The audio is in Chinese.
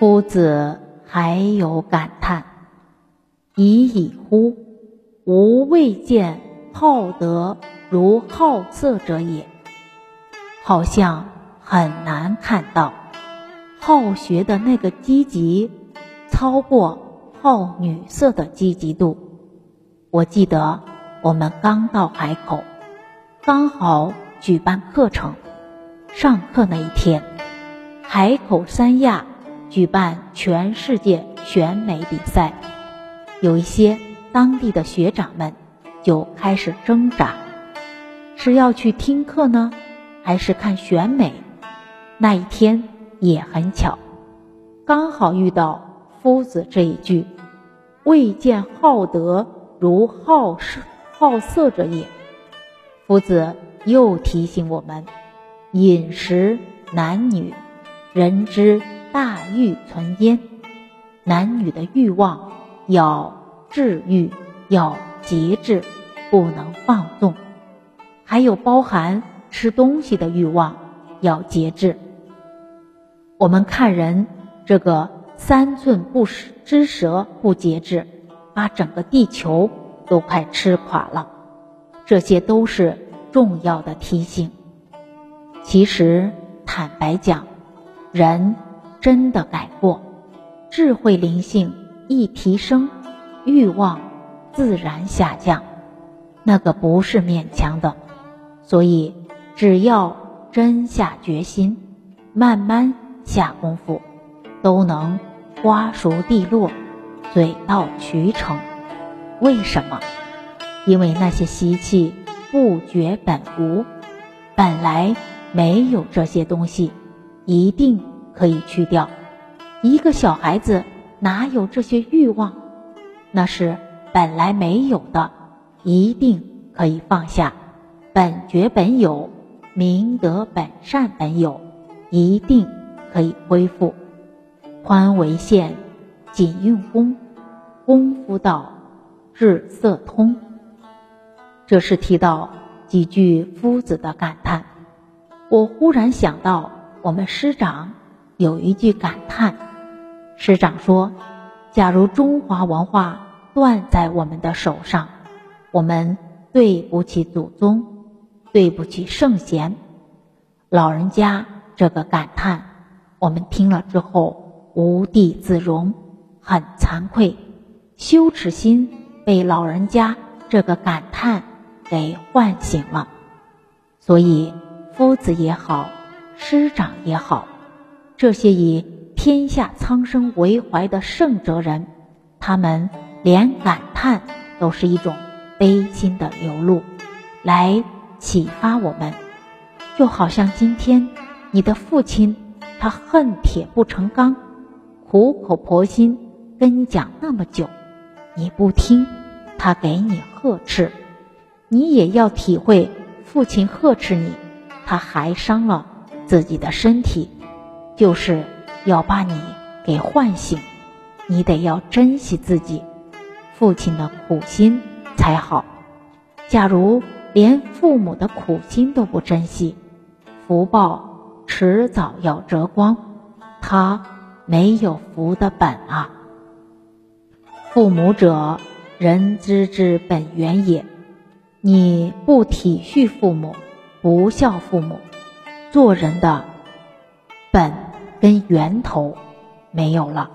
夫子还有感叹：“已矣乎！吾未见好德如好色者也。”好像很难看到好学的那个积极，超过好女色的积极度。我记得我们刚到海口，刚好举办课程，上课那一天，海口三亚举办全世界选美比赛，有一些当地的学长们就开始挣扎，是要去听课呢？还是看选美，那一天也很巧，刚好遇到夫子这一句“未见好德如好色好色者也”。夫子又提醒我们：饮食男女，人之大欲存焉，男女的欲望要治愈，要节制，不能放纵，还有包含。吃东西的欲望要节制。我们看人这个三寸不之舌不节制，把整个地球都快吃垮了。这些都是重要的提醒。其实坦白讲，人真的改过，智慧灵性一提升，欲望自然下降。那个不是勉强的，所以。只要真下决心，慢慢下功夫，都能花熟蒂落，水到渠成。为什么？因为那些习气不觉本无，本来没有这些东西，一定可以去掉。一个小孩子哪有这些欲望？那是本来没有的，一定可以放下。本觉本有。明德本善本有，一定可以恢复。宽为限，紧用功，功夫到，智色通。这是提到几句夫子的感叹。我忽然想到，我们师长有一句感叹。师长说：“假如中华文化断在我们的手上，我们对不起祖宗。”对不起，圣贤，老人家这个感叹，我们听了之后无地自容，很惭愧，羞耻心被老人家这个感叹给唤醒了。所以，夫子也好，师长也好，这些以天下苍生为怀的圣哲人，他们连感叹都是一种悲心的流露，来。启发我们，就好像今天你的父亲，他恨铁不成钢，苦口婆心跟你讲那么久，你不听，他给你呵斥，你也要体会父亲呵斥你，他还伤了自己的身体，就是要把你给唤醒，你得要珍惜自己父亲的苦心才好。假如。连父母的苦心都不珍惜，福报迟早要折光，他没有福的本啊！父母者，人之之本源也。你不体恤父母，不孝父母，做人的本跟源头没有了。